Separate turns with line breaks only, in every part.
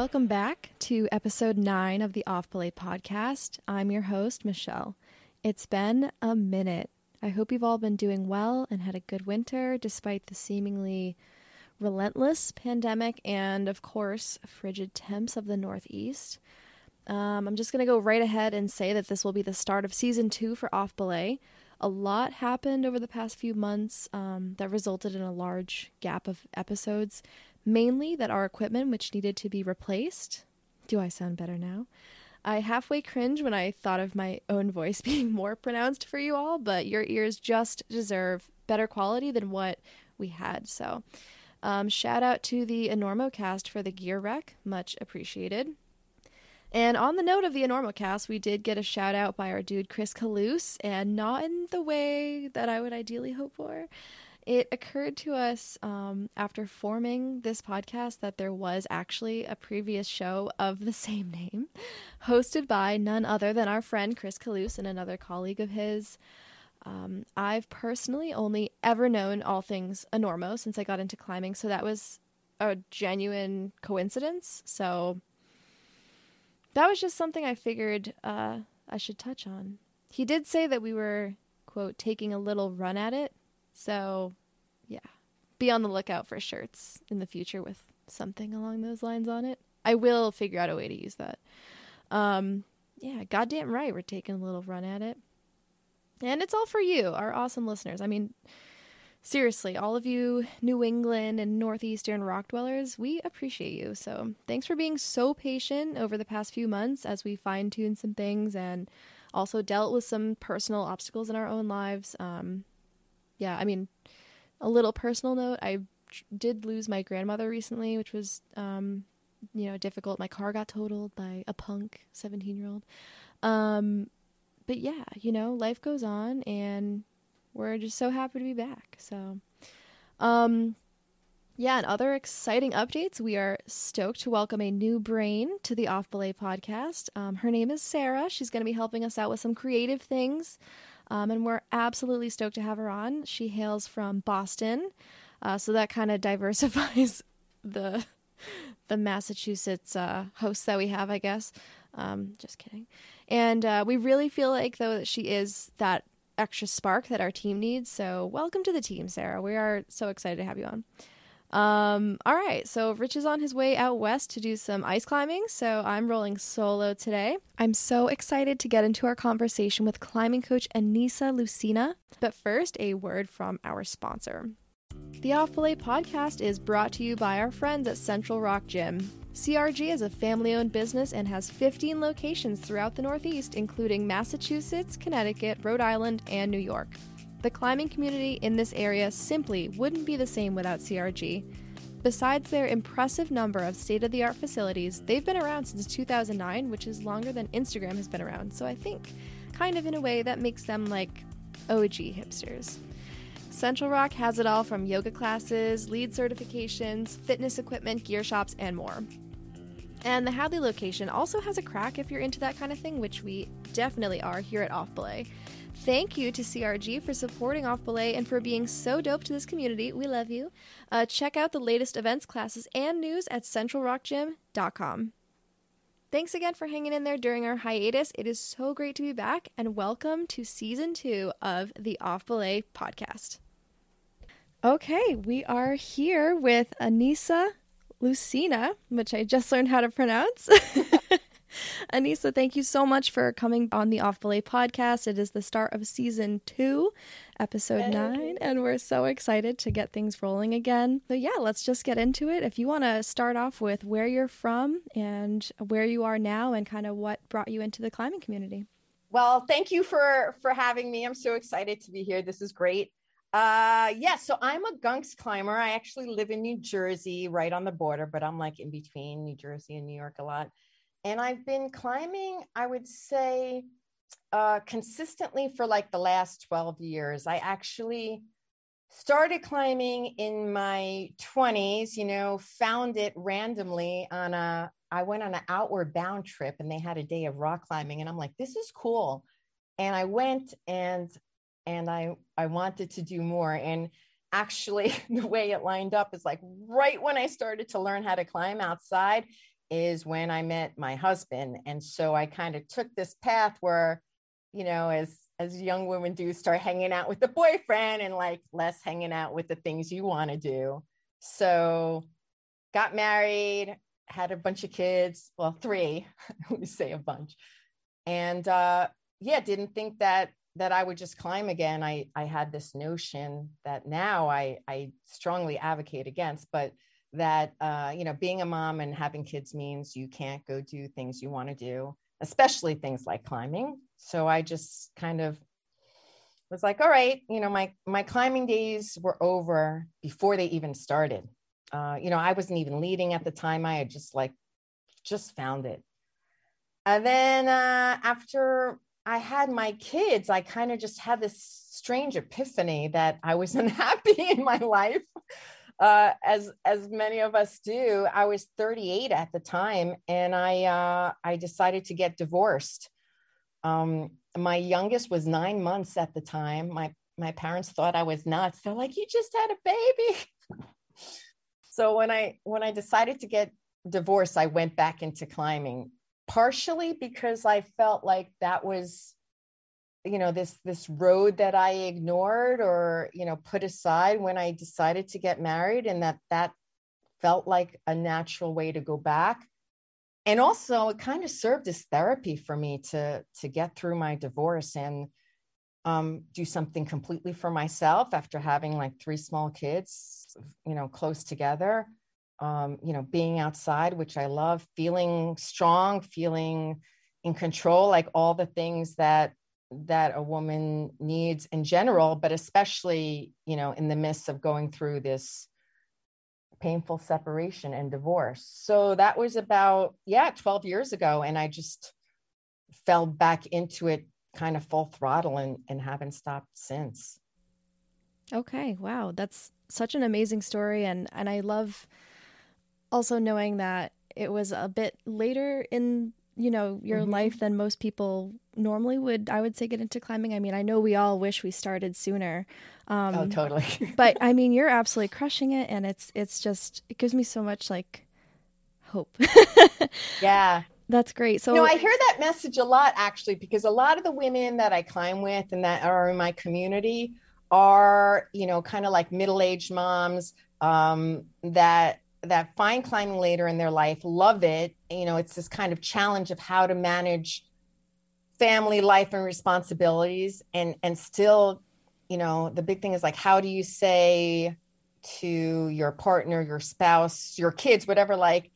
Welcome back to episode nine of the Off Belay podcast. I'm your host, Michelle. It's been a minute. I hope you've all been doing well and had a good winter despite the seemingly relentless pandemic and, of course, frigid temps of the Northeast. Um, I'm just going to go right ahead and say that this will be the start of season two for Off Belay. A lot happened over the past few months um, that resulted in a large gap of episodes mainly that our equipment, which needed to be replaced, do I sound better now? I halfway cringe when I thought of my own voice being more pronounced for you all, but your ears just deserve better quality than what we had. So, um, shout out to the Enormocast for the gear wreck, much appreciated. And on the note of the Enormocast, we did get a shout out by our dude Chris Kalous, and not in the way that I would ideally hope for. It occurred to us um, after forming this podcast that there was actually a previous show of the same name, hosted by none other than our friend Chris Kalous and another colleague of his. Um, I've personally only ever known all things Enormo since I got into climbing, so that was a genuine coincidence. So that was just something I figured uh, I should touch on. He did say that we were, quote, taking a little run at it, so. Be on the lookout for shirts in the future with something along those lines on it. I will figure out a way to use that. Um, yeah, goddamn right. We're taking a little run at it. And it's all for you, our awesome listeners. I mean, seriously, all of you New England and Northeastern rock dwellers, we appreciate you. So thanks for being so patient over the past few months as we fine tuned some things and also dealt with some personal obstacles in our own lives. Um, yeah, I mean, a little personal note, I did lose my grandmother recently, which was, um, you know, difficult. My car got totaled by a punk 17 year old. Um, but yeah, you know, life goes on and we're just so happy to be back. So, um, yeah, and other exciting updates. We are stoked to welcome a new brain to the Off Belay podcast. Um, her name is Sarah. She's going to be helping us out with some creative things. Um, and we're absolutely stoked to have her on. She hails from Boston, uh, so that kind of diversifies the the Massachusetts uh, hosts that we have, I guess. Um, just kidding. And uh, we really feel like though that she is that extra spark that our team needs. So welcome to the team, Sarah. We are so excited to have you on. Um, all right, so Rich is on his way out west to do some ice climbing, so I'm rolling solo today. I'm so excited to get into our conversation with climbing coach Anissa Lucina. But first, a word from our sponsor. The Off Belay podcast is brought to you by our friends at Central Rock Gym. CRG is a family owned business and has 15 locations throughout the Northeast, including Massachusetts, Connecticut, Rhode Island, and New York. The climbing community in this area simply wouldn't be the same without CRG. Besides their impressive number of state of the art facilities, they've been around since 2009, which is longer than Instagram has been around, so I think, kind of in a way, that makes them like OG hipsters. Central Rock has it all from yoga classes, lead certifications, fitness equipment, gear shops, and more. And the Hadley location also has a crack if you're into that kind of thing, which we definitely are here at Off Belay. Thank you to CRG for supporting Off Belay and for being so dope to this community. We love you. Uh, check out the latest events, classes, and news at centralrockgym.com. Thanks again for hanging in there during our hiatus. It is so great to be back, and welcome to season two of the Off Belay podcast. Okay, we are here with Anissa Lucina, which I just learned how to pronounce. Anissa, thank you so much for coming on the Off Belay podcast. It is the start of season two, episode hey. nine, and we're so excited to get things rolling again. So, yeah, let's just get into it. If you want to start off with where you're from and where you are now, and kind of what brought you into the climbing community.
Well, thank you for for having me. I'm so excited to be here. This is great. Uh yeah, so I'm a gunks climber. I actually live in New Jersey, right on the border, but I'm like in between New Jersey and New York a lot and I've been climbing, I would say, uh, consistently for like the last 12 years. I actually started climbing in my 20s, you know, found it randomly on a, I went on an outward bound trip and they had a day of rock climbing. And I'm like, this is cool. And I went and, and I, I wanted to do more. And actually, the way it lined up is like right when I started to learn how to climb outside, is when I met my husband. And so I kind of took this path where, you know, as as young women do, start hanging out with the boyfriend and like less hanging out with the things you want to do. So got married, had a bunch of kids, well, three, we say a bunch. And uh yeah, didn't think that that I would just climb again. I I had this notion that now I I strongly advocate against, but that uh, you know being a mom and having kids means you can't go do things you want to do, especially things like climbing. So I just kind of was like, all right, you know, my my climbing days were over before they even started. Uh, you know, I wasn't even leading at the time. I had just like just found it. And then uh, after I had my kids, I kind of just had this strange epiphany that I was unhappy in my life. Uh, as as many of us do, I was 38 at the time, and I uh, I decided to get divorced. Um, my youngest was nine months at the time. My my parents thought I was nuts. They're like, "You just had a baby." so when I when I decided to get divorced, I went back into climbing partially because I felt like that was you know this this road that i ignored or you know put aside when i decided to get married and that that felt like a natural way to go back. And also it kind of served as therapy for me to to get through my divorce and um, do something completely for myself after having like three small kids you know close together. Um, you know, being outside, which I love, feeling strong, feeling in control, like all the things that that a woman needs in general, but especially, you know, in the midst of going through this painful separation and divorce. So that was about, yeah, 12 years ago. And I just fell back into it kind of full throttle and, and haven't stopped since.
Okay. Wow. That's such an amazing story. And, and I love also knowing that it was a bit later in you know your mm-hmm. life than most people normally would i would say get into climbing. I mean i know we all wish we started sooner
um, oh totally.
but i mean you're absolutely crushing it and it's it's just it gives me so much like hope.
Yeah.
That's great. So
know i hear that message a lot actually because a lot of the women that i climb with and that are in my community are you know kind of like middle-aged moms um, that that find climbing later in their life, love it. You know, it's this kind of challenge of how to manage family life and responsibilities and and still, you know, the big thing is like how do you say to your partner, your spouse, your kids, whatever, like,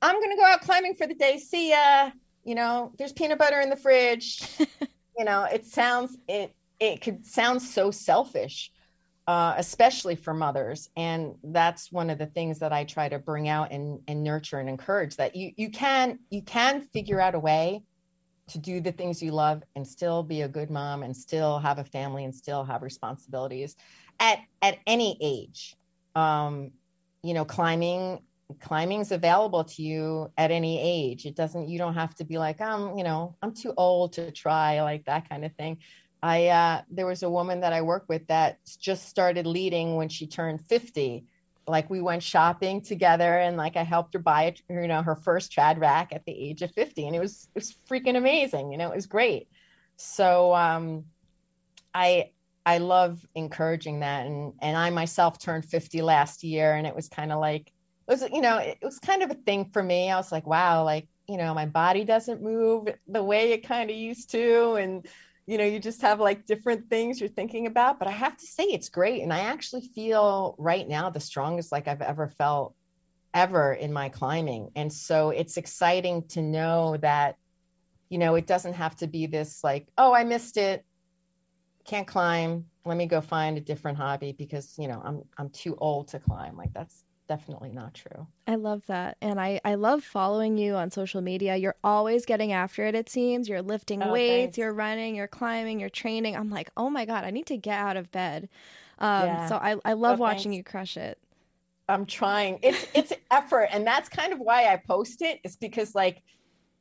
I'm gonna go out climbing for the day. See ya. You know, there's peanut butter in the fridge. you know, it sounds it it could sound so selfish uh, especially for mothers. And that's one of the things that I try to bring out and, and nurture and encourage that you, you can, you can figure out a way to do the things you love and still be a good mom and still have a family and still have responsibilities at, at any age. Um, you know, climbing, climbing's available to you at any age. It doesn't, you don't have to be like, I'm, you know, I'm too old to try like that kind of thing I uh, there was a woman that I work with that just started leading when she turned 50. Like we went shopping together and like I helped her buy it, you know, her first trad rack at the age of 50. And it was it was freaking amazing. You know, it was great. So um I I love encouraging that. And and I myself turned 50 last year and it was kind of like it was, you know, it was kind of a thing for me. I was like, wow, like, you know, my body doesn't move the way it kind of used to. And you know you just have like different things you're thinking about but i have to say it's great and i actually feel right now the strongest like i've ever felt ever in my climbing and so it's exciting to know that you know it doesn't have to be this like oh i missed it. Can't climb. Let me go find a different hobby because you know i'm i'm too old to climb. Like that's definitely not true.
I love that. And I, I love following you on social media. You're always getting after it, it seems. You're lifting oh, weights, thanks. you're running, you're climbing, you're training. I'm like, oh my God, I need to get out of bed. Um, yeah. So I, I love oh, watching thanks. you crush it.
I'm trying. It's it's effort, and that's kind of why I post it. Is because like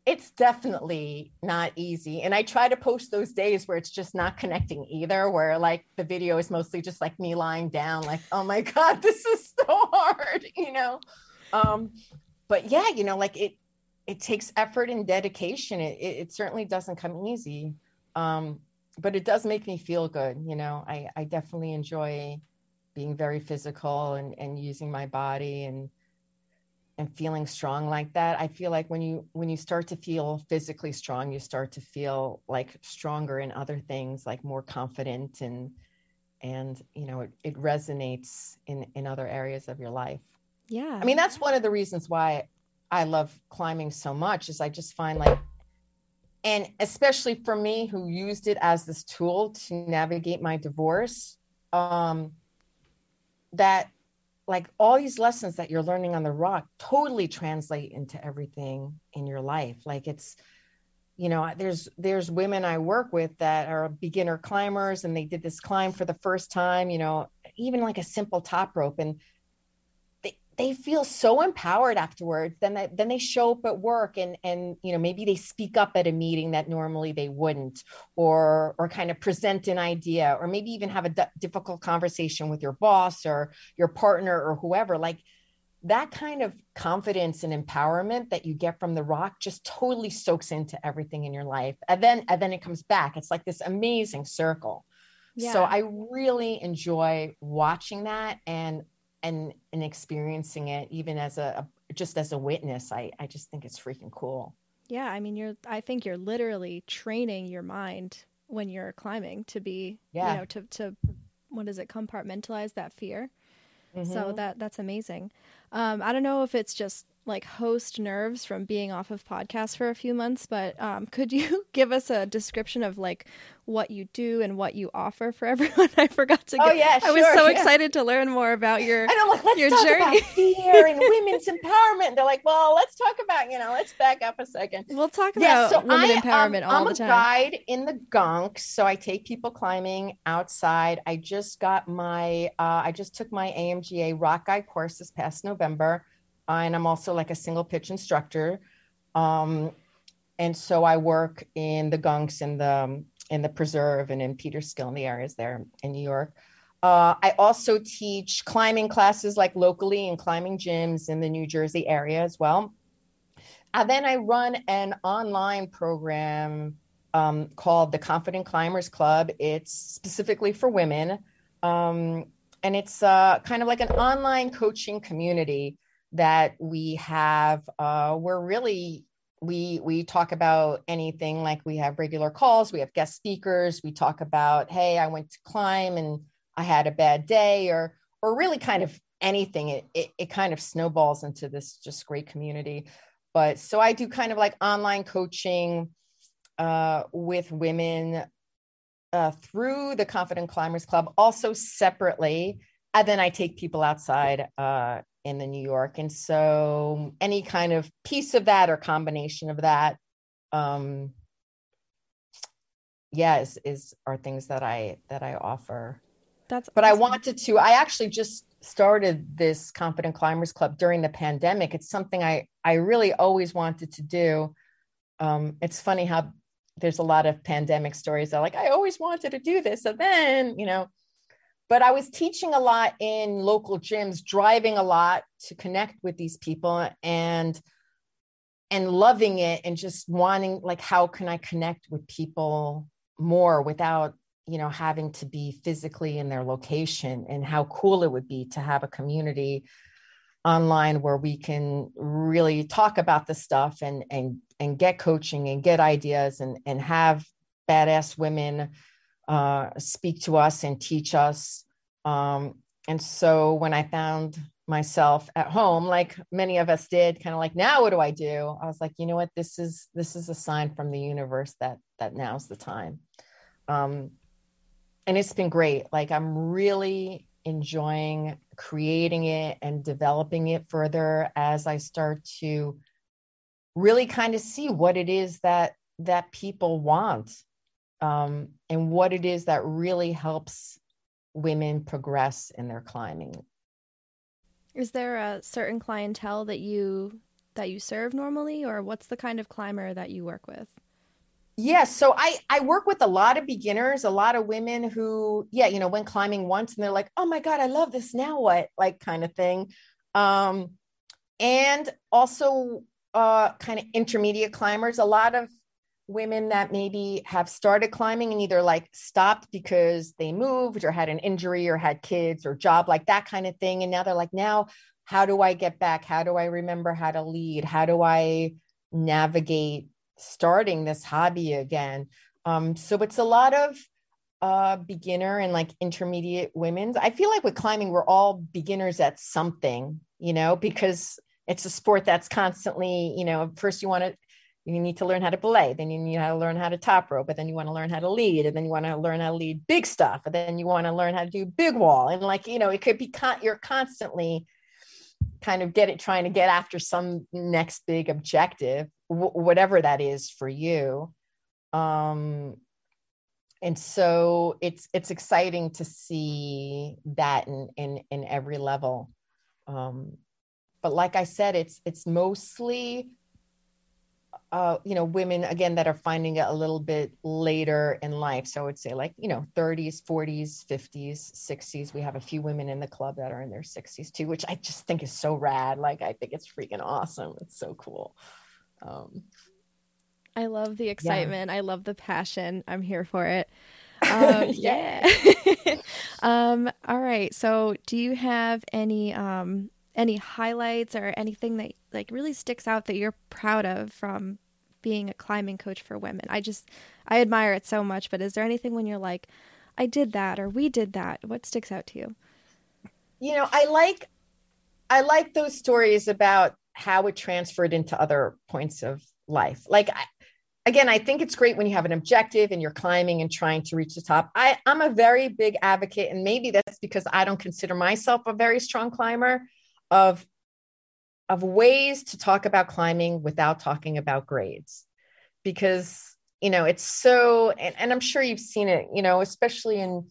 it's definitely not easy. And I try to post those days where it's just not connecting either, where like the video is mostly just like me lying down, like, oh my God, this is so hard, you know? Um, but yeah, you know, like it it takes effort and dedication. It, it, it certainly doesn't come easy. Um, but it does make me feel good. You know, I, I definitely enjoy being very physical and, and using my body and, and feeling strong like that. I feel like when you, when you start to feel physically strong, you start to feel like stronger in other things, like more confident and, and, you know, it, it resonates in, in other areas of your life.
Yeah.
I mean, that's one of the reasons why I love climbing so much is I just find like and especially for me who used it as this tool to navigate my divorce um that like all these lessons that you're learning on the rock totally translate into everything in your life. Like it's you know there's there's women i work with that are beginner climbers and they did this climb for the first time you know even like a simple top rope. And they feel so empowered afterwards then they, then they show up at work and and you know maybe they speak up at a meeting that normally they wouldn't or or kind of present an idea or maybe even have a d- difficult conversation with your boss or your partner or whoever. Like that kind of confidence and empowerment that you get from the rock just totally soaks into everything in your life. And then and then it comes back. It's like this amazing circle. Yeah. so i really enjoy watching that and and and experiencing it even as a, a just as a witness i i just think it's freaking cool
yeah i mean you're i think you're literally training your mind when you're climbing to be yeah. you know to to what is it compartmentalize that fear mm-hmm. so that that's amazing um i don't know if it's just like host nerves from being off of podcasts for a few months but um, could you give us a description of like what you do and what you offer for everyone? I forgot to
oh, get, yeah, sure,
i was so
yeah.
excited to learn more about your
i know like let's
your
talk
journey.
about fear and women's empowerment. They're like well let's talk about you know let's back up a second.
We'll talk about yeah, so women I, empowerment
um,
all
I'm
the time.
i'm a guide in the gunks so i take people climbing outside. I just got my uh, i just took my amga rock guide course this past november and I'm also like a single pitch instructor. Um, and so I work in the gunks in the in the preserve and in Peterskill in the areas there in New York. Uh, I also teach climbing classes like locally in climbing gyms in the New Jersey area as well. And then I run an online program um, called the Confident Climbers Club. It's specifically for women. Um, and it's uh, kind of like an online coaching community that we have uh, we're really we we talk about anything like we have regular calls we have guest speakers we talk about hey i went to climb and i had a bad day or or really kind of anything. It, it, it kind of snowballs into this just great community. But so i do kind of like online coaching uh, with women uh, through the confident climbers club also separately and then i take people outside uh, in the New York. And so any kind of piece of that or combination of that, um, yeah, is, is are things that I that I offer.
That's
but awesome. I wanted to, I actually just started this confident climbers club during the pandemic. It's something I I really always wanted to do. Um, it's funny how there's a lot of pandemic stories that like I always wanted to do this. And then, you know, but I was teaching a lot in local gyms, driving a lot to connect with these people and and loving it and just wanting like how can I connect with people more without you know having to be physically in their location? And how cool it would be to have a community online where we can really talk about the stuff and and and get coaching and get ideas and and have badass women uh, speak to us and teach us. Um, and so when I found myself at home, like many of us did, kind of like, now what do I do? I was like, you know what, this is this is a sign from the universe that that now's the time. Um, and it's been great. Like I'm really enjoying creating it and developing it further as I start to really kind of see what it is that that people want um, and what it is that really helps women progress in their climbing.
Is there a certain clientele that you that you serve normally or what's the kind of climber that you work with?
Yes, yeah, so I I work with a lot of beginners, a lot of women who yeah, you know, went climbing once and they're like, "Oh my god, I love this. Now what?" like kind of thing. Um and also uh, kind of intermediate climbers. A lot of women that maybe have started climbing and either like stopped because they moved or had an injury or had kids or job, like that kind of thing. And now they're like, now, how do I get back? How do I remember how to lead? How do I navigate starting this hobby again? Um, so it's a lot of uh, beginner and like intermediate women's. I feel like with climbing, we're all beginners at something, you know, because it's a sport that's constantly, you know, first you want to you need to learn how to belay then you need to learn how to top rope but then you want to learn how to lead and then you want to learn how to lead big stuff and then you want to learn how to do big wall and like you know it could be con- you're constantly kind of get it trying to get after some next big objective w- whatever that is for you. Um and so it's it's exciting to see that in in in every level. Um but like i said it's it's mostly uh, you know, women again that are finding it a little bit later in life. So I would say like, you know, 30s, 40s, 50s, 60s. We have a few women in the club that are in their 60s too, which I just think is so rad. Like I think it's freaking awesome. It's so cool. Um,
I love the excitement. Yeah. I love the passion. I'm here for it. Um, yeah. um, all right. So do you have any um any highlights or anything that like really sticks out that you're proud of from being a climbing coach for women? I just I admire it so much, but is there anything when you're like I did that or we did that? What sticks out to you?
You know, I like I like those stories about how it transferred into other points of life. Like I, again, I think it's great when you have an objective and you're climbing and trying to reach the top. I, I'm a very big advocate, and maybe that's because I don't consider myself a very strong climber of of ways to talk about climbing without talking about grades. Because you know it's so and, and i'm sure you've seen it you know especially in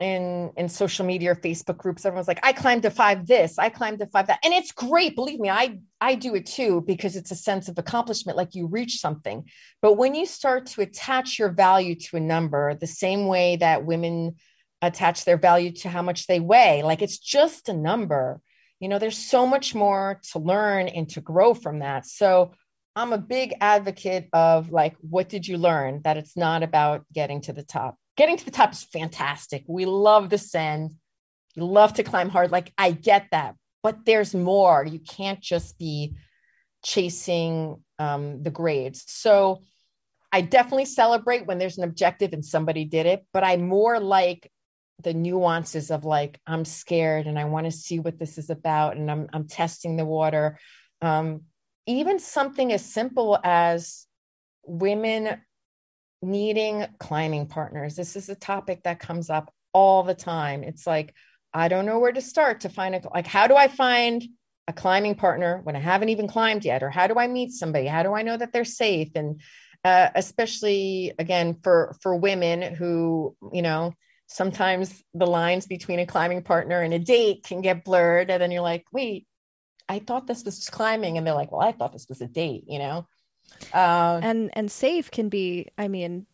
in in social media or facebook groups everyone's like i climbed to five this i climbed to five that. And it's great believe me i i do it too because it's a sense of accomplishment like you reach something. But when you start to attach your value to a number the same way that women attach their value to how much they weigh like it's just a number you know there's so much more to learn and to grow from that. So i'm a big advocate of like what did you learn that it's not about getting to the top? Getting to the top is fantastic. We love the send love to climb hard. Like i get that. But there's more. You can't just be chasing um, the grades. So i definitely celebrate when there's an objective and somebody did it but i more like the nuances of like i'm scared and i want to see what this is about and i'm, I'm testing the water. Um, even something as simple as women needing climbing partners. This is a topic that comes up all the time. It's like i don't know where to start to find a like how do i find a climbing partner when i haven't even climbed yet? Or how do i meet somebody? How do i know that they're safe? And uh, especially again for for women who you know sometimes the lines between a climbing partner and a date can get blurred and then you're like wait i thought this was climbing and they're like well i thought this was a date you know?
Uh, and and safe can be i mean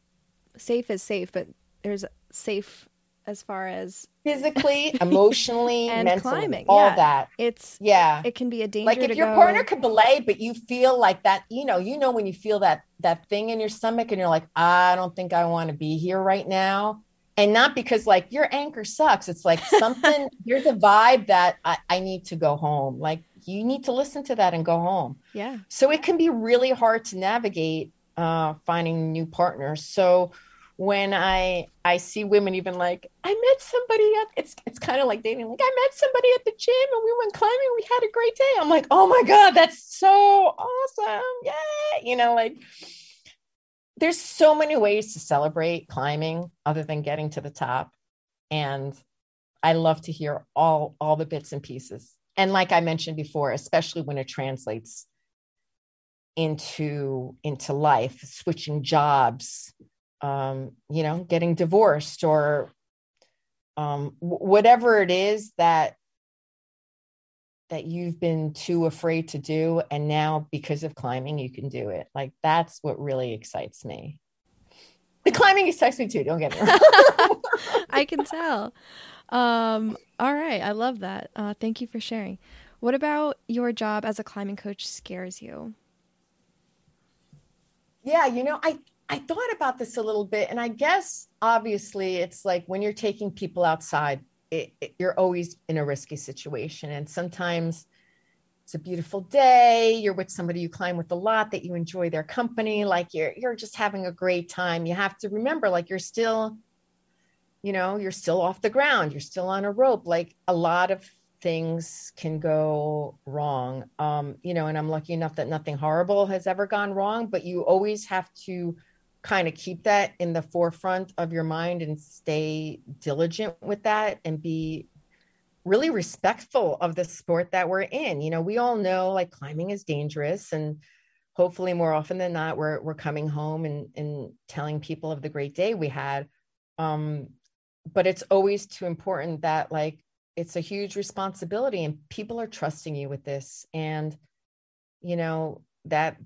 safe is safe but there's safe as far as
physically emotionally
and
mentally,
climbing
all
yeah.
that.
It's
yeah.
it can be a danger
like if your
go...
partner could belay but you feel like that you know you know when you feel that that thing in your stomach and you're like i don't think i want to be here right now and not because like your anchor sucks. It's like something there's a vibe that I, I need to go home. Like you need to listen to that and go home.
Yeah.
So it can be really hard to navigate uh, finding new partners. So when i i see women even like i met somebody at it's it's kind of like dating like i met somebody at the gym and we went climbing we had a great day. I'm like oh my god that's so awesome. Yeah you know like there's so many ways to celebrate climbing other than getting to the top. And i love to hear all all the bits and pieces. And like i mentioned before especially when it translates into into life switching jobs um you know getting divorced or um whatever it is that that you've been too afraid to do and now because of climbing you can do it. Like that's what really excites me. The climbing excites me too don't get me wrong.
I can tell. Um all right i love that. Uh thank you for sharing. What about your job as a climbing coach scares you?
Yeah, you know, I I thought about this a little bit, and I guess obviously it's like when you're taking people outside, it, it, you're always in a risky situation, and sometimes it's a beautiful day you're with somebody you climb with a lot that you enjoy their company like you're you're just having a great time. You have to remember like you're still you know you're still off the ground you're still on a rope. Like a lot of things can go wrong. Um you know and i'm lucky enough that nothing horrible has ever gone wrong but you always have to kind of keep that in the forefront of your mind and stay diligent with that and be really respectful of the sport that we're in. You know, we all know like climbing is dangerous and hopefully more often than not we're we're coming home and and telling people of the great day we had. Um but it's always too important that like it's a huge responsibility and people are trusting you with this and you know that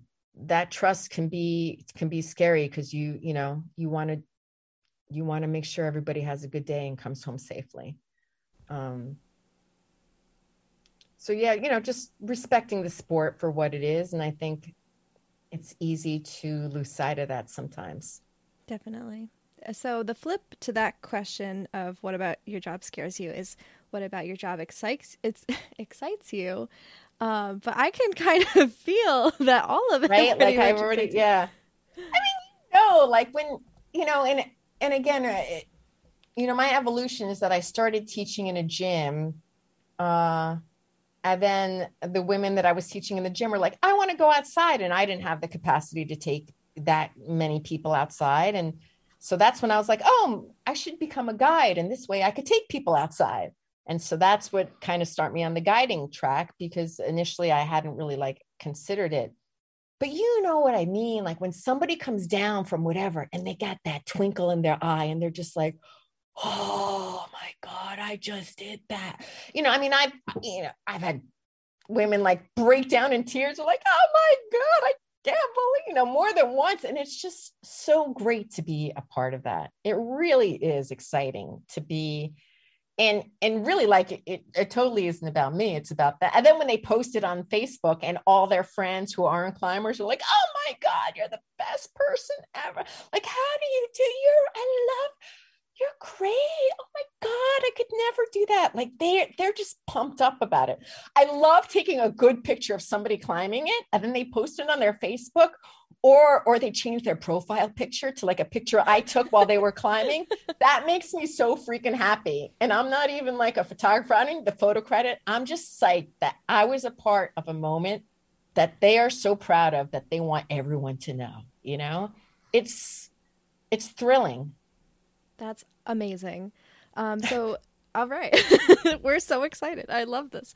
that trust can be can be scary because you you know you want to you want to make sure everybody has a good day and comes home safely. Um so yeah you know just respecting the sport for what it is and i think it's easy to lose sight of that sometimes.
Definitely. So the flip to that question of what about your job scares you is what about your job excites it excites you um, but i can kind of feel that all of it
right like i've already yeah i mean you no know, like when you know and and again uh, it, you know my evolution is that i started teaching in a gym uh and then the women that I was teaching in the gym were like, I want to go outside. And I didn't have the capacity to take that many people outside. And so that's when I was like, oh, I should become a guide. And this way I could take people outside. And so that's what kind of start me on the guiding track because initially I hadn't really like considered it. But you know what I mean? Like when somebody comes down from whatever and they got that twinkle in their eye and they're just like, oh my god i just did that you know i mean i've you know i've had women like break down in tears or like oh my god i can't believe you know more than once and it's just so great to be a part of that it really is exciting to be and and really like it, it, it, totally isn't about me it's about that. And then when they post it on facebook and all their friends who aren't climbers are like oh my god you're the best person ever. Like how do you do? You're i love you're great. Oh my God, I could never do that. Like they they're just pumped up about it. I love taking a good picture of somebody climbing it and then they post it on their Facebook or or they change their profile picture to like a picture I took while they were climbing. That makes me so freaking happy. And I'm not even like a photographer. I don't need the photo credit. I'm just psyched that I was a part of a moment that they are so proud of that they want everyone to know, you know? It's it's thrilling
that's amazing. Um, so, all right, we're so excited. I love this.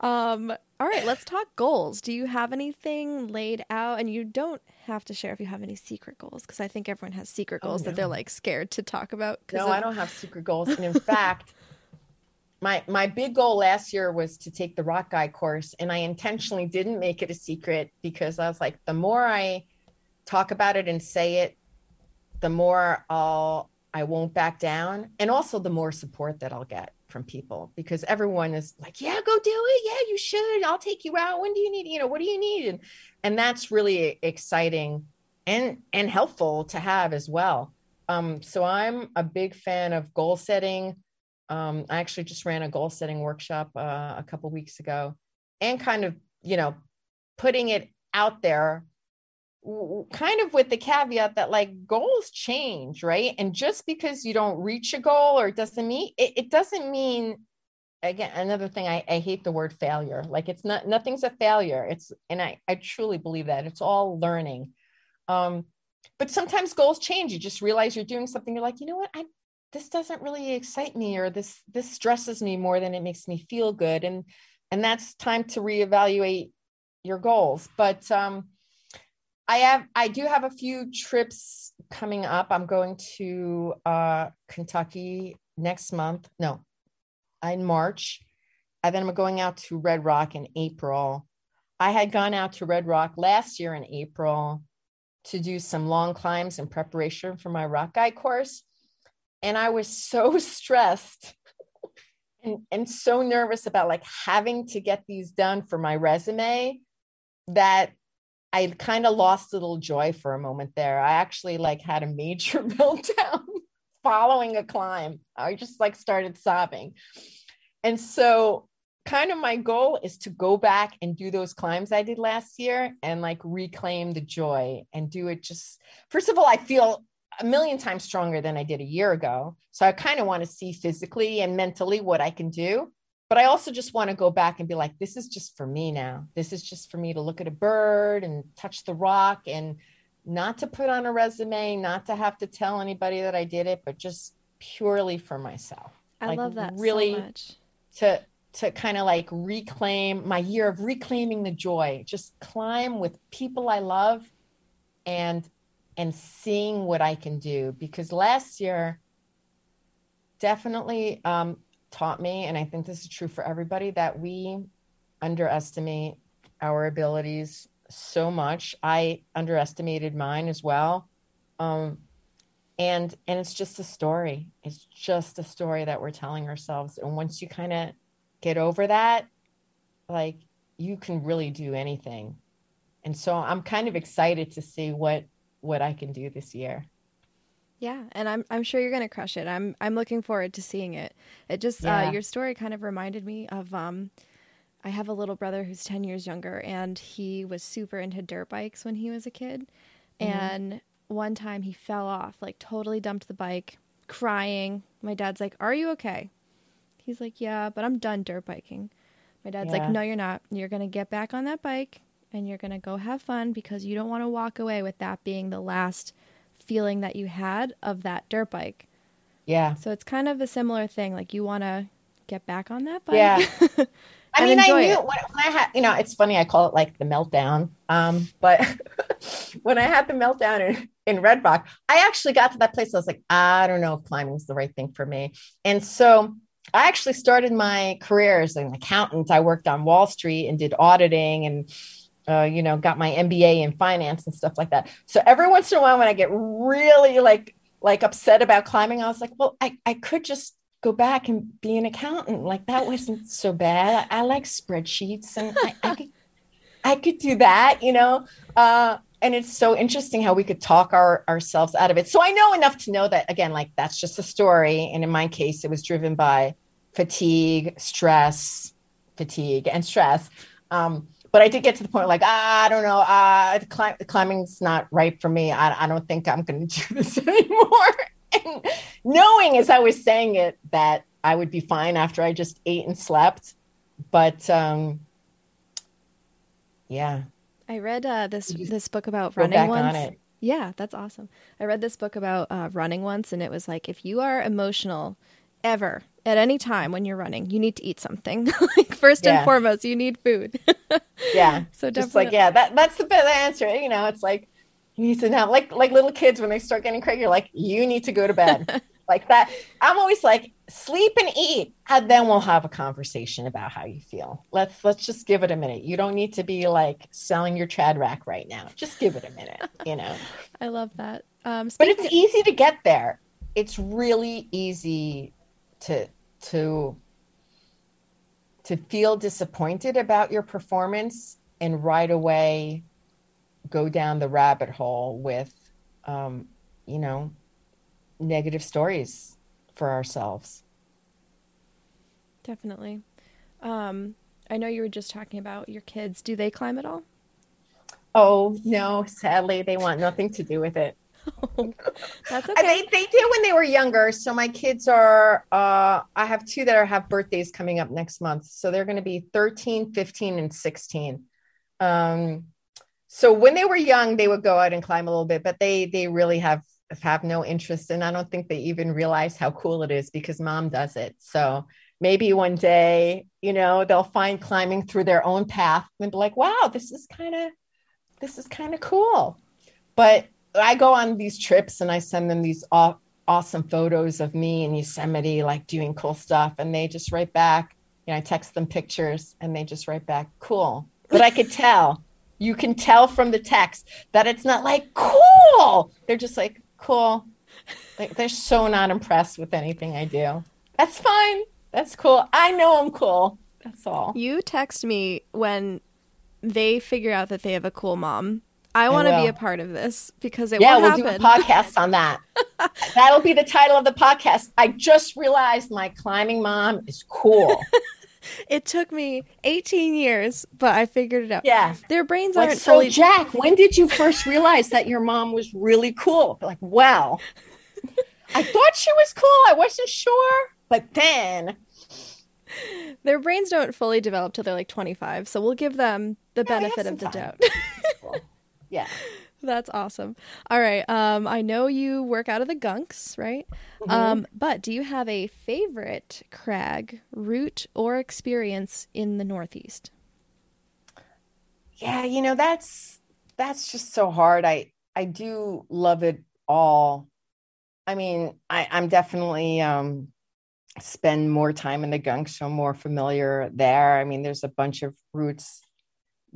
Um, all right, let's talk goals. Do you have anything laid out? And you don't have to share if you have any secret goals, because I think everyone has secret oh, goals oh, no. that they're like scared to talk about.
No, of- I don't have secret goals. And in fact, my my big goal last year was to take the rock guide course, and I intentionally didn't make it a secret because I was like, the more I talk about it and say it, the more I'll I won't back down. And also the more support that I'll get from people because everyone is like, yeah, go do it. Yeah, you should. I'll take you out. When do you need, you know, what do you need? And, and that's really exciting and, and helpful to have as well. Um, so I'm a big fan of goal setting. Um, I actually just ran a goal setting workshop uh, a couple weeks ago and kind of, you know, putting it out there kind of with the caveat that like goals change right? And just because you don't reach a goal or it doesn't mean it, it doesn't mean again another thing I, I hate the word failure. Like it's not nothing's a failure. It's and i i truly believe that. It's all learning. Um but sometimes goals change. You just realize you're doing something. You're like you know what? I this doesn't really excite me or this this stresses me more than it makes me feel good. And and that's time to reevaluate your goals. But um I have I do have a few trips coming up. I'm going to uh, Kentucky next month. No, in March. And then I'm going out to Red Rock in April. I had gone out to Red Rock last year in April to do some long climbs in preparation for my rock guide course. And I was so stressed and, and so nervous about like having to get these done for my resume that I kind of lost a little joy for a moment there. I actually like had a major meltdown following a climb. I just like started sobbing. And so kind of my goal is to go back and do those climbs I did last year and like reclaim the joy and do it just first of all I feel a million times stronger than I did a year ago. So I kind of want to see physically and mentally what I can do. But I also just want to go back and be like, this is just for me now. This is just for me to look at a bird and touch the rock and not to put on a resume, not to have to tell anybody that I did it, but just purely for myself.
I
like
love that
really
so much.
to to kind of like reclaim my year of reclaiming the joy. Just climb with people I love and and seeing what I can do because last year definitely um, taught me, and I think this is true for everybody, that we underestimate our abilities so much. I underestimated mine as well. Um, and and it's just a story. It's just a story that we're telling ourselves. And once you kind of get over that, like you can really do anything. And so I'm kind of excited to see what what I can do this year.
Yeah, and I'm I'm sure you're gonna crush it. I'm I'm looking forward to seeing it. It just uh, your story kind of reminded me of um, I have a little brother who's ten years younger, and he was super into dirt bikes when he was a kid. And one time he fell off, like totally dumped the bike, crying. My dad's like, "Are you okay?" He's like, "Yeah, but I'm done dirt biking." My dad's
Yeah.
like, "No, you're not. You're gonna get back on that bike." And you're going to go have fun because you don't want to walk away with that being the last feeling that you had of that dirt bike.
Yeah.
So it's kind of a similar thing. Like you want to get back on that bike.
Yeah. I mean, I knew
it.
when, when I had, you know, it's funny. I call it like the meltdown. Um, but when I had the meltdown in, in Red Rock, I actually got to that place. I was like, I don't know if climbing's the right thing for me. And so I actually started my career as an accountant. I worked on Wall Street and did auditing and, uh, you know, got my MBA in finance and stuff like that. So every once in a while, when I get really like, like upset about climbing, I was like, well, I, I could just go back and be an accountant. Like that wasn't so bad. I, I like spreadsheets and I, I could I could do that, you know. Uh, and it's so interesting how we could talk our ourselves out of it. So I know enough to know that again, like that's just a story. And in my case, it was driven by fatigue, stress, fatigue, and stress. Um, but I did get to the point like, ah, I don't know, uh, climb, climbing's not right for me. I, I don't think I'm going to do this anymore. and knowing as I was saying it that I would be fine after I just ate and slept. But um, yeah,
I read uh, this this book about running
back
once.
on it.
Yeah, that's awesome. I read this book about uh, running once, and it was like if you are emotional ever at any time when you're running, you need to eat something. like first and foremost, you need food.
Yeah.
so
just
definitely,
like, yeah, that, that's the best answer. You know, it's like, you need to know, like, like little kids, when they start getting cranky, you're like, you need to go to bed like that. I'm always like, sleep and eat, and then we'll have a conversation about how you feel. Let's, let's just give it a minute. You don't need to be like selling your trad rack right now. Just give it a minute, you know?
I love that. Um,
but it's easy to get there. It's really easy to to to feel disappointed about your performance and right away go down the rabbit hole with um, you know negative stories for ourselves.
definitely. Um, I know you were just talking about your kids. Do they climb at all?
Oh no, sadly they want nothing to do with it.
That's okay.
They they did when they were younger. So my kids are uh I have two that are have birthdays coming up next month. So they're going to be 13, 15 and 16. Um so when they were young they would go out and climb a little bit, but they they really have have no interest and I don't think they even realize how cool it is because mom does it. So maybe one day, you know, they'll find climbing through their own path and be like, "Wow, this is kind of this is kind of cool." But I go on these trips and I send them these aw- awesome photos of me in Yosemite, like doing cool stuff. And they just write back, you know, I text them pictures and they just write back, cool. But I could tell, you can tell from the text that it's not like, cool. They're just like, cool. Like, they're so not impressed with anything I do. That's fine. That's cool. I know I'm cool. That's all.
You text me when they figure out that they have a cool mom. I want to be a part of this because it
yeah,
will
we'll
happen.
do a podcast on that. That'll be the title of the podcast. I just realized my climbing mom is cool.
it took me 18 years, but I figured it out.
Yeah,
their brains
like,
aren't
so
fully.
Jack, when did you first realize that your mom was really cool? Like, well, I thought she was cool. I wasn't sure, but then
their brains don't fully develop till they're like 25 so we'll give them the
Yeah,
benefit of the
time.
doubt.
yeah.
that's awesome. All right um i know you work out of the gunks right?
Mhm.
um but do you have a favorite crag route or experience in the northeast?
Yeah you know that's that's just so hard. I i do love it all. I mean i i'm definitely um spend more time in the gunk so i'm more familiar there. I mean there's a bunch of routes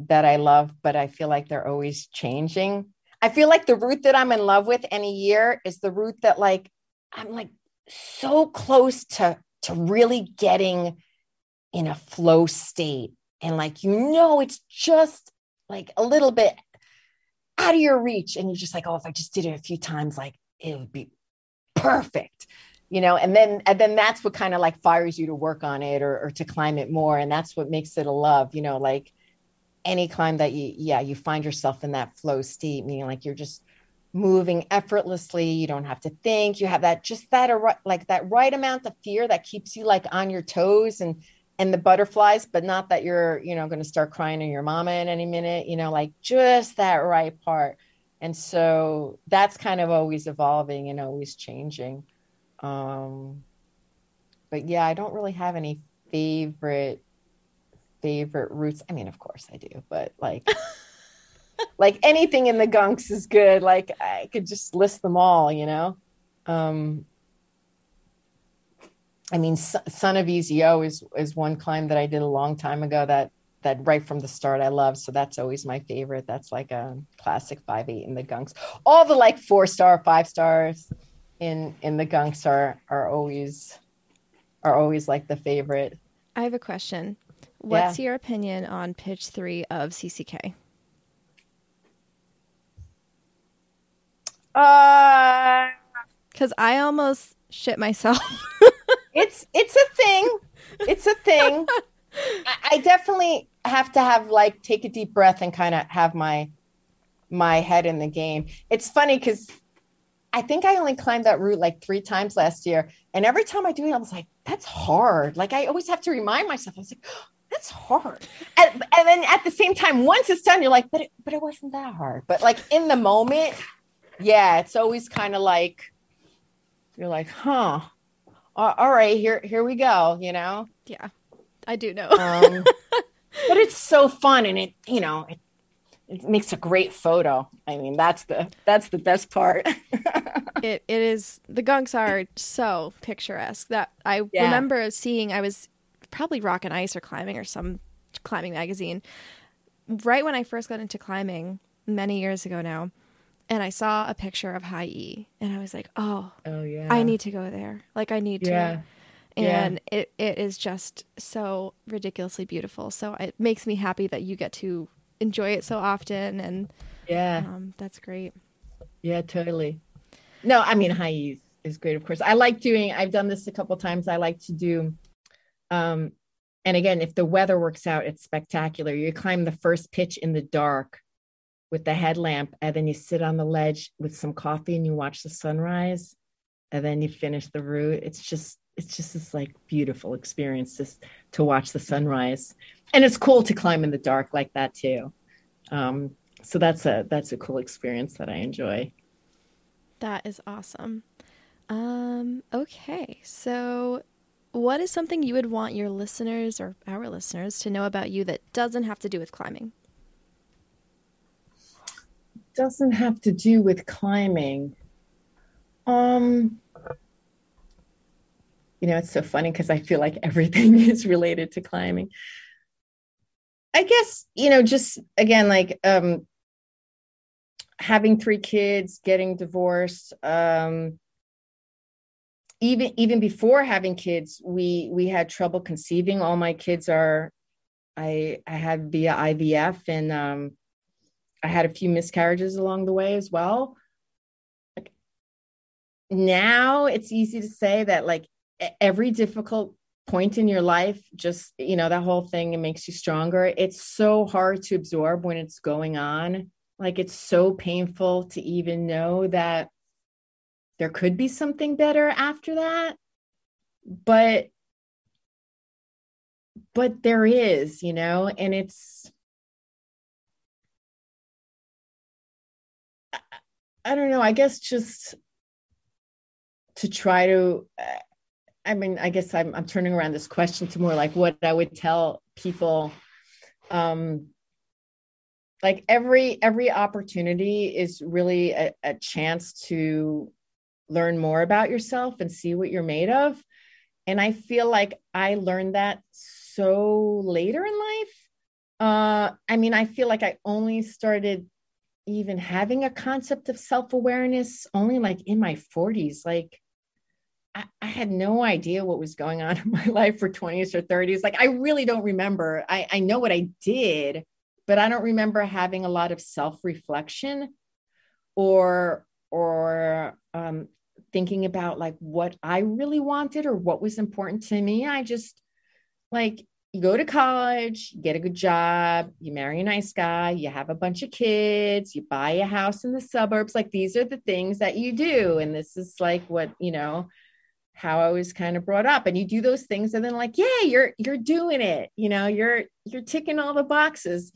that i love but i feel like they're always changing. I feel like the route that i'm in love with any year is the route that like i'm like so close to to really getting in a flow state. And like you know it's just like a little bit out of your reach. And you're just like oh if i just did it a few times like it would be perfect you know? And then and then that's what kind of like fires you to work on it or, or to climb it more. And that's what makes it a love you know? Like any climb that you yeah you find yourself in that flow state meaning like you're just moving effortlessly you don't have to think you have that just that like that right amount of fear that keeps you like on your toes and and the butterflies but not that you're you know going to start crying to your mama in any minute you know like just that right part. And so that's kind of always evolving and always changing. Um but yeah i don't really have any favorite favorite routes i mean of course i do but like like anything in the gunks is good. Like i could just list them all you know? Um i mean son of Easy O is is one climb that i did a long time ago that that right from the start i love so that's always my favorite. That's like a classic five eight in the gunks. All the like four star five stars in in the gunks are are always are always like the favorite.
I have a question what's your opinion on pitch three of cck
uh
because i almost shit myself.
It's it's a thing. It's a thing. I, I definitely have to have like take a deep breath and kind of have my my head in the game. It's funny because i think i only climbed that route like three times last year and every time i do it i was like that's hard. Like i always have to remind myself i was like that's hard. And, and then at the same time once it's done you're like but it, but it wasn't that hard. But like in the moment yeah it's always kind of like you're like huh. All all right here here we go you know?
Yeah. I do know.
Um, but it's so fun and it you know it, it makes a great photo. I mean that's the that's the best part.
It, it is the gunks are so picturesque that i
Yeah.
remember seeing i was probably rock and ice or climbing or some climbing magazine. Right when i first got into climbing many years ago now and i saw a picture of high e and i was like oh
oh yeah.
I need to go there. Like i need
yeah
to.
Yeah.
and it, it is just so ridiculously beautiful. So it makes me happy that you get to enjoy it so often and
yeah.
um, that's great.
Yeah totally. No i mean high E's is great of course. I like doing i've done this a couple times. I like to do um and again if the weather works out it's spectacular. You climb the first pitch in the dark with the headlamp and then you sit on the ledge with some coffee and you watch the sunrise and then you finish the route. It's just it's just this like beautiful experience just to watch the sunrise. And it's cool to climb in the dark like that too. Um so that's a that's a cool experience that i enjoy.
That is awesome. Um, okay, so what is something you would want your listeners or our listeners to know about you that doesn't have to do with climbing?
doesn't have to do with climbing um you know it's so funny because i feel like everything is related to climbing i guess you know just again like um having three kids getting divorced um even even before having kids we we had trouble conceiving. All my kids are i i had via ivf and um i had a few miscarriages along the way as well. Like now it's easy to say that like every difficult point in your life just you know that whole thing it makes you stronger. It's so hard to absorb when it's going on. Like it's so painful to even know that there could be something better after that but but there is you know and it's i don't know i guess just to try to i mean i guess i'm, I'm turning around this question to more like what i would tell people um like every every opportunity is really a, a chance to learn more about yourself and see what you're made of. And I feel like I learned that so later in life. Uh, I mean, I feel like I only started even having a concept of self awareness only like in my 40s. Like, I, I, had no idea what was going on in my life for 20s or 30s. Like, I really don't remember. I, I know what I did, but I don't remember having a lot of self reflection or or um, thinking about like what I really wanted or what was important to me. I just like you go to college, you get a good job, you marry a nice guy, you have a bunch of kids, you buy a house in the suburbs. Like these are the things that you do. And this is like what, you know, how I was kind of brought up. And you do those things and then like, yeah, you're you're doing it. You know, you're you're ticking all the boxes.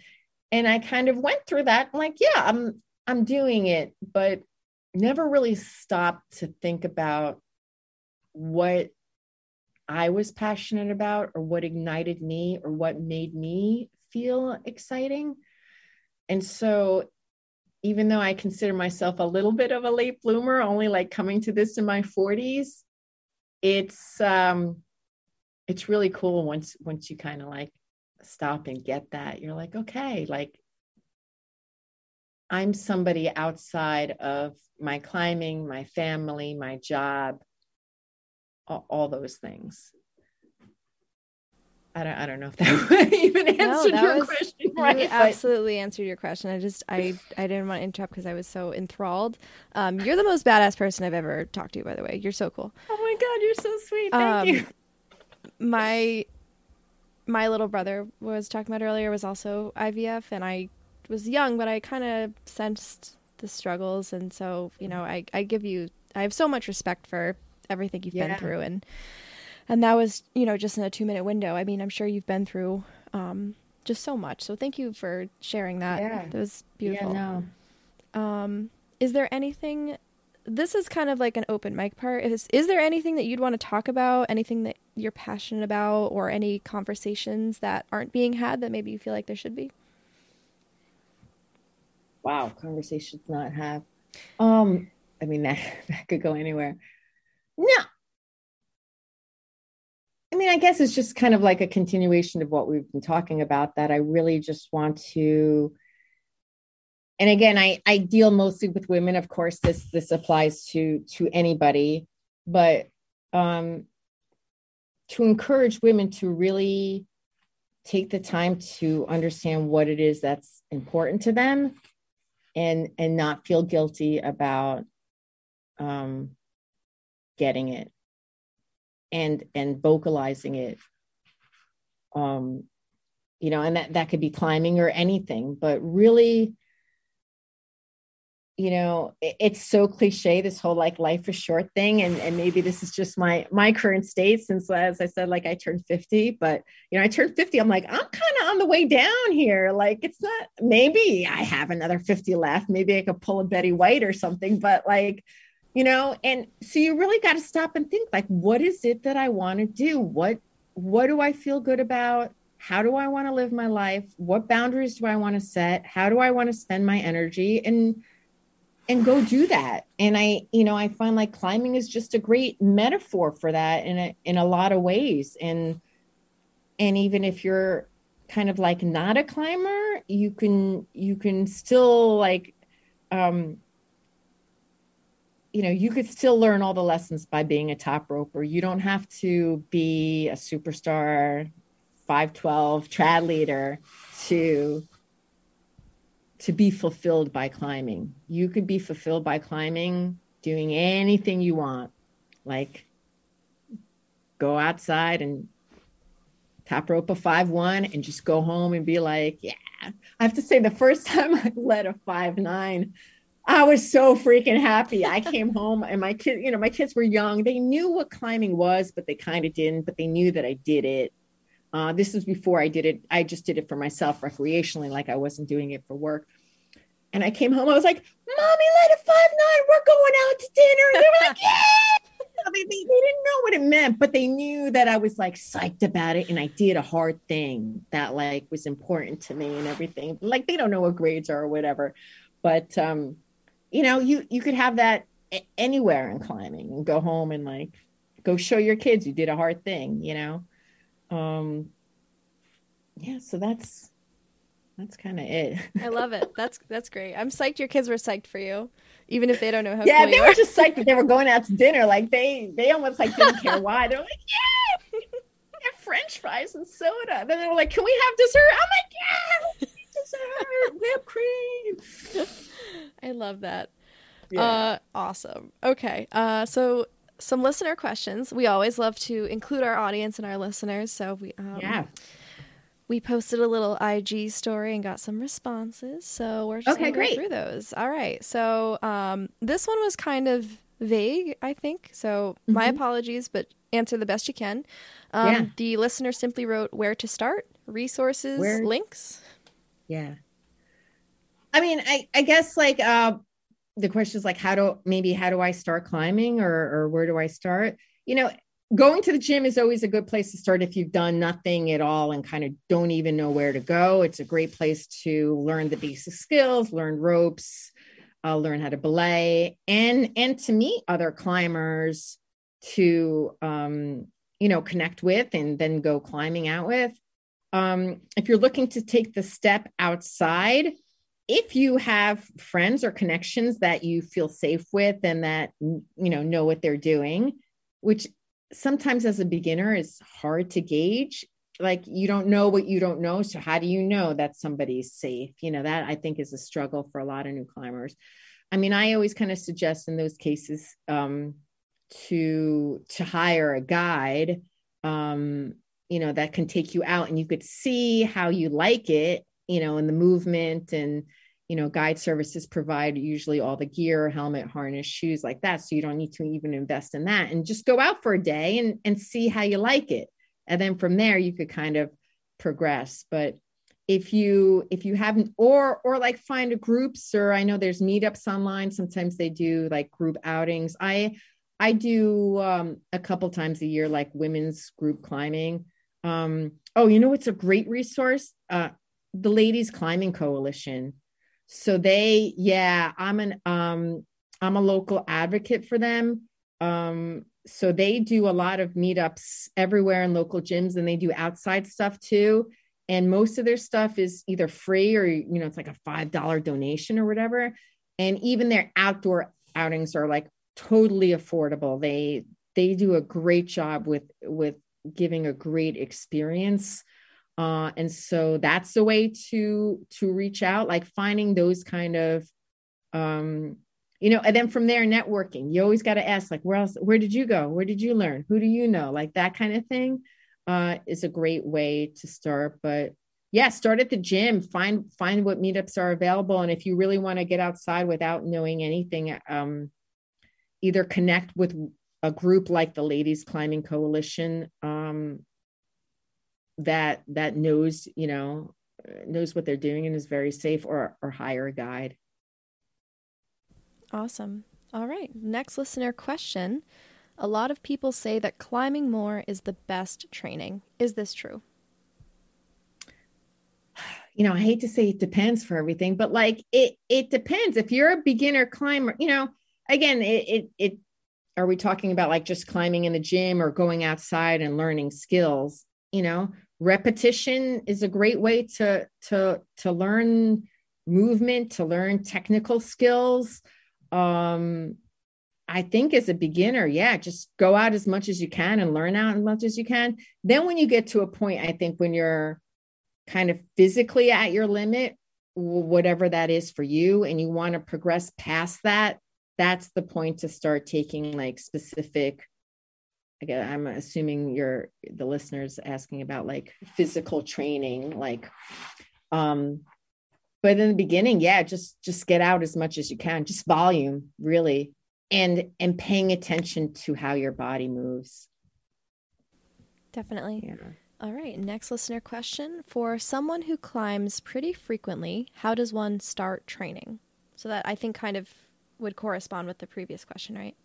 And I kind of went through that. Like, yeah, I'm I'm doing it. But never really stopped to think about what I was passionate about or what ignited me or what made me feel exciting. And so, even though I consider myself a little bit of a late bloomer, only like coming to this in my 40s, it's um it's really cool once once you kind of like stop and get that. You're like, okay, like I'm somebody outside of my climbing, my family, my job, all, all those things. I don't, I don't know if that even answered no, your was, question. Right,
you absolutely answered your question. I just I I didn't want to interrupt because I was so enthralled. Um, you're the most badass person I've ever talked to. By the way, you're so cool.
Oh my god, you're so sweet. Thank um, you.
My my little brother was talking about earlier was also IVF, and I was young, but I kind of sensed the struggles, and so you know, I I give you I have so much respect for everything you've yeah. been through, and and that was you know just in a two minute window. I mean, I'm sure you've been through um, just so much. So thank you for sharing that. Yeah. That was beautiful. Yeah, no. Um, is there anything? This is kind of like an open mic part. Is is there anything that you'd want to talk about? Anything that you're passionate about, or any conversations that aren't being had that maybe you feel like there should be?
Wow, conversations not have. Um, I mean that that could go anywhere. No. I mean, I guess it's just kind of like a continuation of what we've been talking about that I really just want to and again, I I deal mostly with women. Of course, this this applies to to anybody, but um to encourage women to really take the time to understand what it is that's important to them and and not feel guilty about um getting it and and vocalizing it um you know and that that could be climbing or anything but really you know it's so cliche this whole like life is short thing and and maybe this is just my my current state since as i said like i turned 50 but you know i turned 50 i'm like i'm kind of on the way down here. Like it's not maybe i have another 50 left maybe i could pull a betty white or something but like you know and so you really got to stop and think like what is it that i want to do? What what do i feel good about? How do i want to live my life? What boundaries do i want to set? How do i want to spend my energy? And and go do that and i you know i find like climbing is just a great metaphor for that in a in a lot of ways and and even if you're kind of like not a climber you can you can still like um you know, you could still learn all the lessons by being a top roper. You don't have to be a superstar 512 trad leader to to be fulfilled by climbing. You could be fulfilled by climbing doing anything you want. Like go outside and top rope a five one and just go home and be like, yeah. I have to say the first time I led a five nine, I was so freaking happy. I came home and my kids, you know, my kids were young. They knew what climbing was, but they kind of didn't, but they knew that I did it. Uh, this was before I did it. I just did it for myself recreationally, like I wasn't doing it for work. And I came home, I was like, Mommy, let a five nine, we're going out to dinner. And they were like, Yeah. They, they, they, didn't know what it meant, but they knew that I was like psyched about it and I did a hard thing that like was important to me and everything. Like they don't know what grades are or whatever. But um, you know, you you could have that anywhere in climbing and go home and like go show your kids you did a hard thing, you know. Um yeah, so that's that's kind of it.
I love it. That's that's great. I'm psyched your kids were psyched for you, even if they don't know how.
Yeah,
cool
they were just psyched that they were going out to dinner. Like they they almost like didn't care why. They're like, yeah, have French fries and soda. Then they were like, can we have dessert? I'm like, yeah, dessert, whipped cream.
I love that. Yeah. Uh, awesome. Okay. Uh, so some listener questions. We always love to include our audience and our listeners. So we um,
yeah
we posted a little IG story and got some responses. So we're just
okay,
gonna go through those. All right. So um, this one was kind of vague, I think. So mm-hmm. my apologies, but answer the best you can. Um, yeah. The listener simply wrote where to start, resources, where? links.
Yeah. I mean, I, I guess like uh, the question is like, how do maybe how do I start climbing or, or where do I start? You know, going to the gym is always a good place to start if you've done nothing at all and kind of don't even know where to go. It's a great place to learn the basic skills, learn ropes, uh, learn how to belay, and and to meet other climbers to um, you know connect with and then go climbing out with. Um, if you're looking to take the step outside, if you have friends or connections that you feel safe with and that you know know what they're doing, which sometimes as a beginner is hard to gauge like you don't know what you don't know. So how do you know that somebody's safe? You know that i think is a struggle for a lot of new climbers. I mean i always kind of suggest in those cases um, to to hire a guide um, you know that can take you out and you could see how you like it you know in the movement and you know guide services provide usually all the gear helmet harness shoes like that. So you don't need to even invest in that and just go out for a day and and see how you like it. And then from there you could kind of progress. But if you if you haven't or or like find groups or i know there's meetups online. Sometimes they do like group outings. I i do um a couple times a year like women's group climbing. Um oh you know what's a great resource? Uh the ladies climbing coalition. So they yeah i'm an um i'm a local advocate for them. Um so they do a lot of meetups everywhere in local gyms and they do outside stuff too. And most of their stuff is either free or you know it's like a five dollar donation or whatever. And even their outdoor outings are like totally affordable. They they do a great job with with giving a great experience uh, and so that's the way to to reach out like finding those kind of um you know and then from there networking. You always got to ask like where else where did you go? Where did you learn? Who do you know? Like that kind of thing uh is a great way to start. But yeah start at the gym. Find find what meetups are available. And if you really want to get outside without knowing anything um either connect with a group like the ladies climbing coalition um that that knows you know uh, knows what they're doing and is very safe or or hire a guide.
Awesome. All right. Next listener question. A lot of people say that climbing more is the best training. Is this true?
You know i hate to say it depends for everything but like it it depends. If you're a beginner climber you know again it it, it are we talking about like just climbing in the gym or going outside and learning skills you know repetition is a great way to to to learn movement to learn technical skills um I think as a beginner, yeah, just go out as much as you can and learn out as much as you can. Then when you get to a point, I think when you're kind of physically at your limit, whatever that is for you, and you want to progress past that, that's the point to start taking like specific again i'm assuming you're the listeners asking about like physical training like um but in the beginning yeah just just get out as much as you can just volume really and and paying attention to how your body moves.
Definitely. Yeah. all right next listener question. For someone who climbs pretty frequently how does one start training? So that i think kind of would correspond with the previous question right?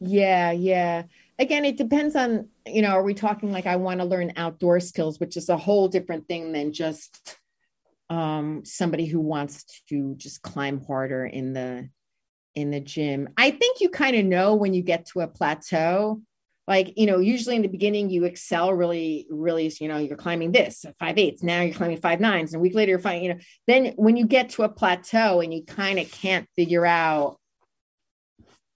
Yeah yeah again it depends on you know are we talking like i want to learn outdoor skills which is a whole different thing than just um, somebody who wants to just climb harder in the in the gym. I think you kind of know when you get to a plateau. Like, you know, usually in the beginning you excel really, really, you know, you're climbing this five eights. Now you're climbing five nines. And a week later you're fine you know, then when you get to a plateau and you kind of can't figure out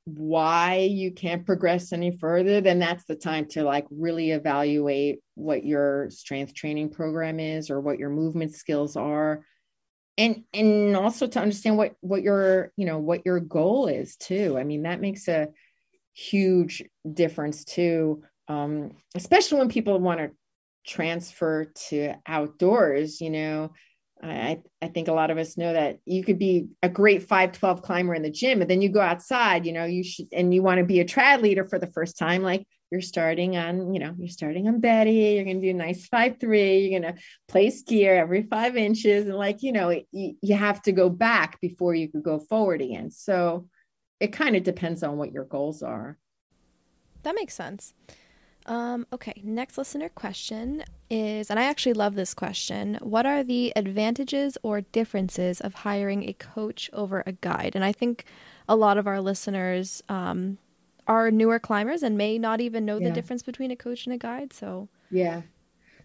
why you can't progress any further, then that's the time to like really evaluate what your strength training program is or what your movement skills are. And and also to understand what what your, you know, what your goal is too. I mean, that makes a huge difference too. Um, especially when people want to transfer to outdoors, you know, I, I think a lot of us know that you could be a great 512 climber in the gym, but then you go outside, you know, you should, and you want to be a trad leader for the first time. Like you're starting on, you know, you're starting on Betty, you're going to do a nice five, three, you're going to place gear every five inches. And like, you know, you, you have to go back before you could go forward again. So it kind of depends on what your goals are.
That makes sense. Um, okay, next listener question is, and I actually love this question What are the advantages or differences of hiring a coach over a guide? And I think a lot of our listeners um, are newer climbers and may not even know yeah. the difference between a coach and a guide. So,
yeah.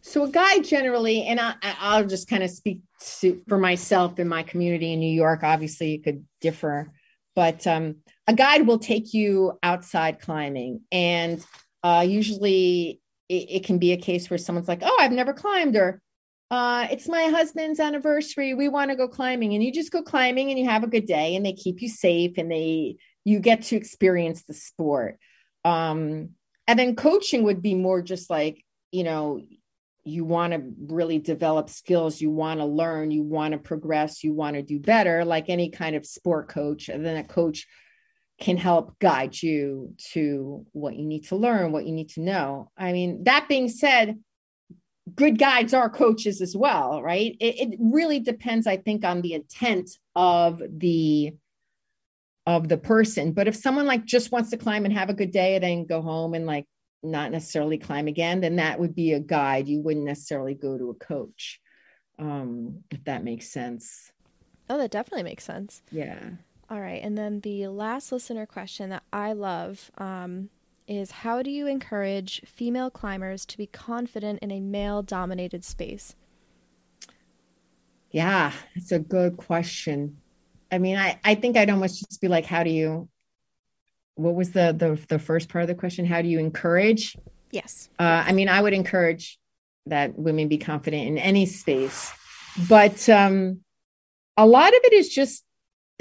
So, a guide generally, and I, I'll just kind of speak to, for myself in my community in New York. Obviously, it could differ, but um, a guide will take you outside climbing and uh, usually it, it, can be a case where someone's like, oh, I've never climbed, or uh, it's my husband's anniversary. We want to go climbing. And you just go climbing and you have a good day and they keep you safe and they, you get to experience the sport. Um, and then coaching would be more just like, you know, you want to really develop skills, you want to learn, you want to progress, you want to do better, like any kind of sport coach. And then a coach can help guide you to what you need to learn, what you need to know. I mean, that being said, good guides are coaches as well, right? It, it really depends, I think, on the intent of the of the person. But if someone like just wants to climb and have a good day and then go home and like not necessarily climb again, then that would be a guide. You wouldn't necessarily go to a coach, um, if that makes sense.
Oh, that definitely makes sense.
Yeah.
All right. And then the last listener question that I love um, is How do you encourage female climbers to be confident in a male dominated space?
Yeah, it's a good question. I mean, I, I think I'd almost just be like, how do you, what was the, the, the first part of the question? How do you encourage?
Yes.
Uh, I mean, I would encourage that women be confident in any space, but um, a lot of it is just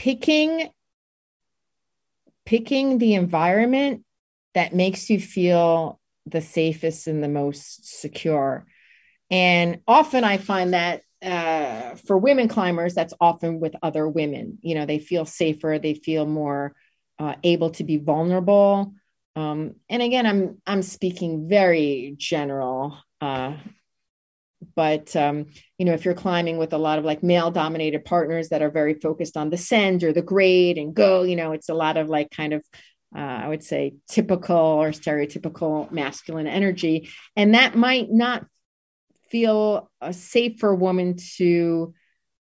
picking picking the environment that makes you feel the safest and the most secure. And often i find that uh, for women climbers that's often with other women. You know they feel safer they feel more uh, able to be vulnerable. Um, and again i'm i'm speaking very general uh, but um, you know if you're climbing with a lot of like male dominated partners that are very focused on the send or the grade and go you know it's a lot of like kind of uh, i would say typical or stereotypical masculine energy. And that might not feel safe for a woman to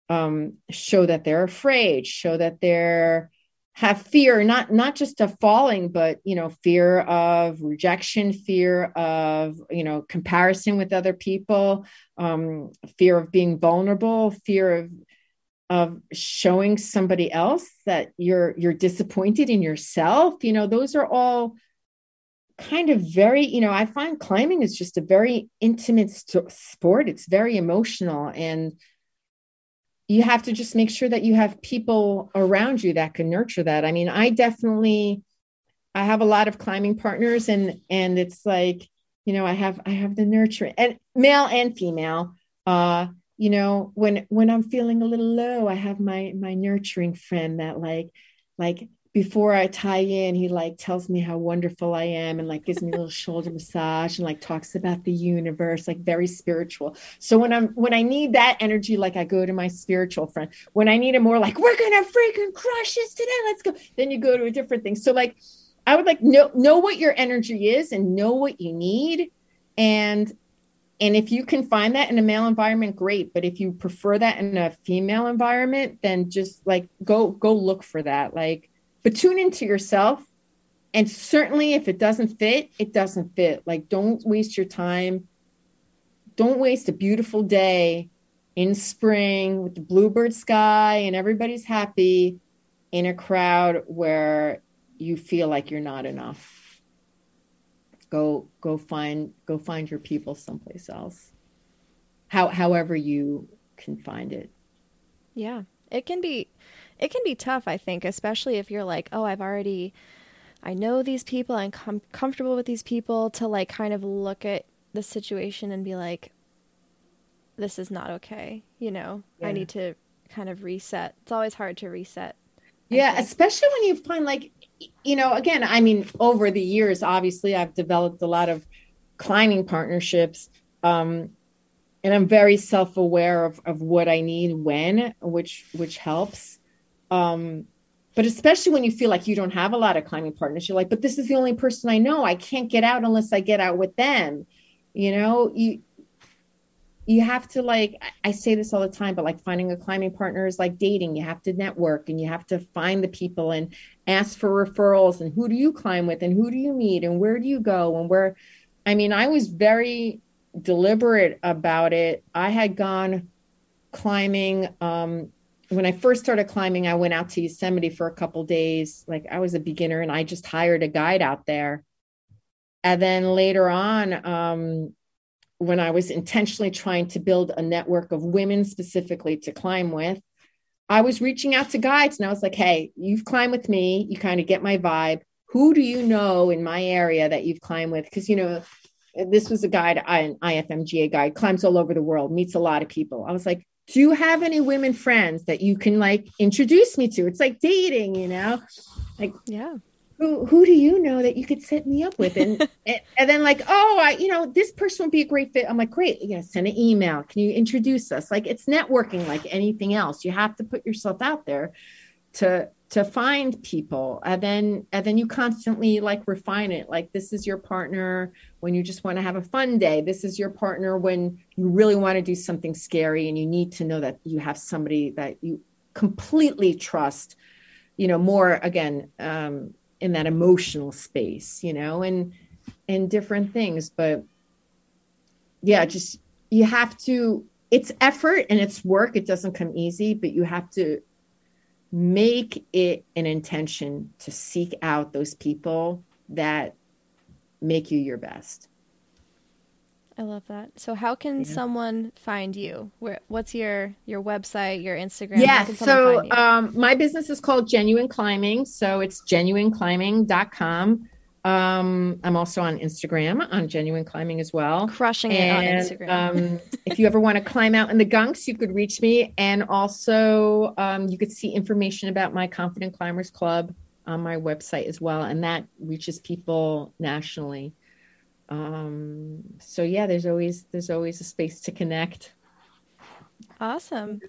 um, show that they're afraid show that they're have fear not not just of falling but you know fear of rejection fear of you know comparison with other people um, fear of being vulnerable fear of of showing somebody else that you're you're disappointed in yourself. You know those are all kind of very you know i find climbing is just a very intimate st- sport. It's very emotional. And you have to just make sure that you have people around you that can nurture that. I mean i definitely i have a lot of climbing partners and and it's like you know i have i have the nurturing and male and female. Uh you know when when i'm feeling a little low i have my my nurturing friend that like like before I tie in, he like tells me how wonderful I am and like gives me a little shoulder massage and like talks about the universe, like very spiritual. So when I'm when I need that energy, like I go to my spiritual friend. When I need a more like, we're gonna freaking crush this today, let's go, then you go to a different thing. So like I would like know know what your energy is and know what you need. And and if you can find that in a male environment great but if you prefer that in a female environment then just like go go look for that like but tune into yourself. And certainly if it doesn't fit it doesn't fit. Like don't waste your time. Don't waste a beautiful day in spring with the bluebird sky and everybody's happy in a crowd where you feel like you're not enough. Go go find go find your people someplace else. How however you can find it.
Yeah. It can be it can be tough i think especially if you're like oh i've already i know these people i'm com- comfortable with these people to like kind of look at the situation and be like this is not okay you know yeah. i need to kind of reset it's always hard to reset
yeah especially when you find like you know, again, I mean, over the years, obviously, I've developed a lot of climbing partnerships. Um, and I'm very self-aware of, of what I need when, which which helps. Um, but especially when you feel like you don't have a lot of climbing partners, you're like, but this is the only person I know. I can't get out unless I get out with them. You know, you you have to like i say this all the time but like finding a climbing partner is like dating you have to network and you have to find the people and ask for referrals and who do you climb with and who do you meet and where do you go and where i mean i was very deliberate about it i had gone climbing um, when i first started climbing i went out to yosemite for a couple days like i was a beginner and i just hired a guide out there and then later on um, when I was intentionally trying to build a network of women specifically to climb with, I was reaching out to guides and I was like, hey, you've climbed with me. You kind of get my vibe. Who do you know in my area that you've climbed with? Because, you know, this was a guide, an IFMGA guide, climbs all over the world, meets a lot of people. I was like, do you have any women friends that you can like introduce me to? It's like dating, you know? Like,
yeah.
who who do you know that you could set me up with? And, and, and then like oh I you know this person would be a great fit. I'm like great. You know send an email. Can you introduce us? Like it's networking like anything else. You have to put yourself out there to to find people. And then and then you constantly like refine it. Like this is your partner when you just want to have a fun day. This is your partner when you really want to do something scary and you need to know that you have somebody that you completely trust you know more again um in that emotional space you know and and different things. But yeah just you have to it's effort and it's work. It doesn't come easy but you have to make it an intention to seek out those people that make you your best
I love that. So how can yeah. someone find you? Where what's your your website, your Instagram?
Yeah, so um, my business is called Genuine Climbing. So it's genuineclimbing.com. Um, I'm also on Instagram on Genuine Climbing as well.
Crushing and, it on Instagram.
um, if you ever want to climb out in the gunks, you could reach me. And also um, you could see information about my Confident Climbers Club on my website as well. And that reaches people nationally um so yeah there's always there's always a space to connect
awesome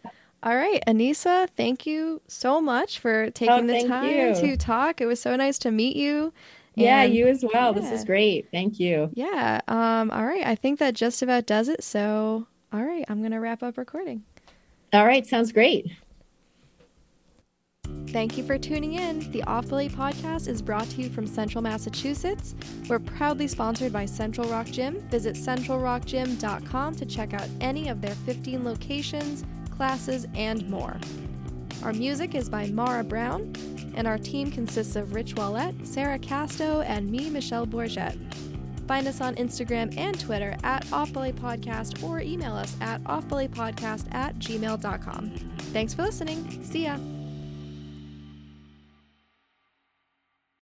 all right anisa thank you so much for taking oh, the time you. to talk it was so nice to meet you
yeah you as well yeah. this is great thank you
yeah um all right i think that just about does it so all right i'm gonna wrap up recording
all right sounds great
Thank you for tuning in. The Off Belay podcast is brought to you from Central Massachusetts. We're proudly sponsored by Central Rock Gym. Visit centralrockgym.com to check out any of their 15 locations, classes, and more. Our music is by Mara Brown, and our team consists of Rich Wallette, Sarah Casto, and me, Michelle Bourget. Find us on Instagram and Twitter at Off Belay Podcast or email us at offbelaypodcast at gmail.com. Thanks for listening. See ya.